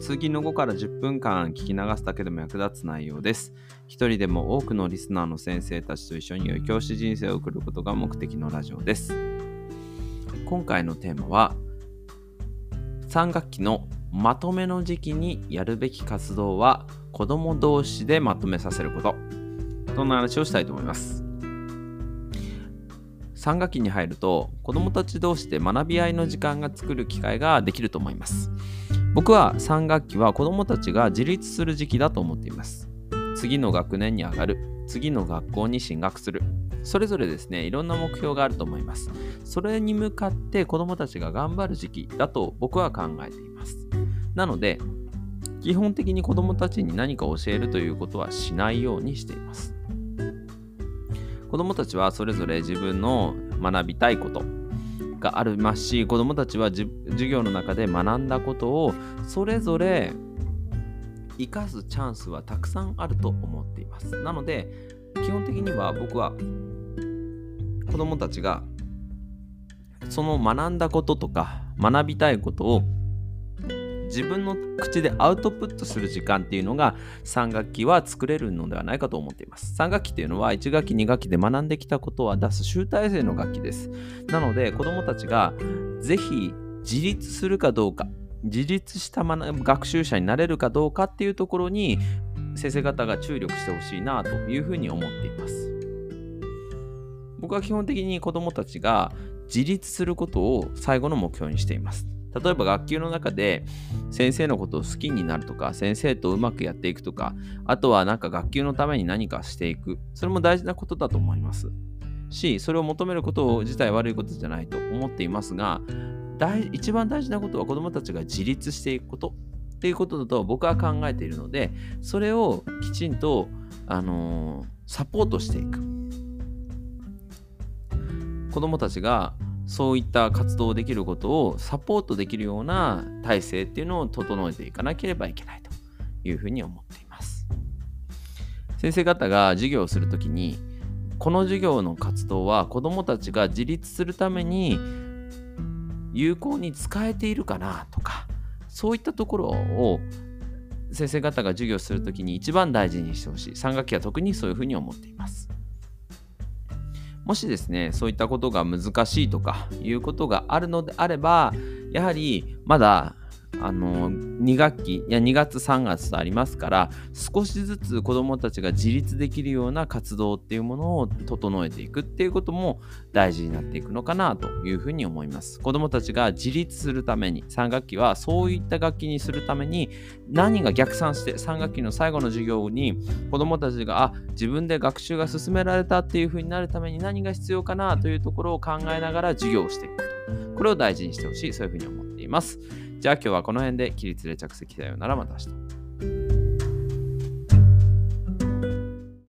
通勤の後から10分間聞き流すだけでも役立つ内容です。一人でも多くのリスナーの先生たちと一緒に良い教師人生を送ることが目的のラジオです。今回のテーマは3学期のまとめの時期にやるべき活動は子供同士でまとめさせること。そんな話をしたいと思います？3学期に入ると子供たち同士で学び合いの時間が作る機会ができると思います。僕は3学期は子供たちが自立する時期だと思っています。次の学年に上がる、次の学校に進学する。それぞれですね、いろんな目標があると思います。それに向かって子供たちが頑張る時期だと僕は考えています。なので、基本的に子供たちに何か教えるということはしないようにしています。子供たちはそれぞれ自分の学びたいことがありますし、子供たちは授業の中で学んだことをそれぞれ生かすチャンスはたくさんあると思っています。なので、基本的には僕は子どもたちがその学んだこととか学びたいことを自分の口でアウトプットする時間っていうのが3学期は作れるのではないかと思っています。3学期っていうのは1学期2学期で学んできたことは出す集大成の学期です。なので子供たちがぜひ自立するかどうか自立した学習者になれるかどうかっていうところに先生方が注力してほしいなというふうに思っています。僕は基本的に子供たちが自立することを最後の目標にしています。例えば学級の中で先生のことを好きになるとか先生とうまくやっていくとかあとはなんか学級のために何かしていく。それも大事なことだと思います。しそれを求めること自体悪いことじゃないと思っていますが大一番大事なことは子どもたちが自立していくことっていうことだと僕は考えているのでそれをきちんと、あのー、サポートしていく。子どもたちがそういった活動できることをサポートできるような体制っていうのを整えていかなければいけないというふうに思っています。先生方が授業をするときにこの授業の活動は子どもたちが自立するために有効に使えているかなとかそういったところを先生方が授業するときに一番大事にしてほしい。3学期は特にそういうふうに思っています。もしですねそういったことが難しいとかいうことがあるのであればやはりまだあの2学期いや2月3月とありますから少しずつ子どもたちが自立できるような活動っていうものを整えていくっていうことも大事になっていくのかなというふうに思います。子どもたちが自立するために3学期はそういった学期にするために何が逆算して3学期の最後の授業に子どもたちがあ自分で学習が進められたっていうふうになるために何が必要かなというところを考えながら授業をしていくこと。これを大事にしてほしい。そういうふうに思っています。じゃあ今日はこの辺で起立で着席さようならまた明日。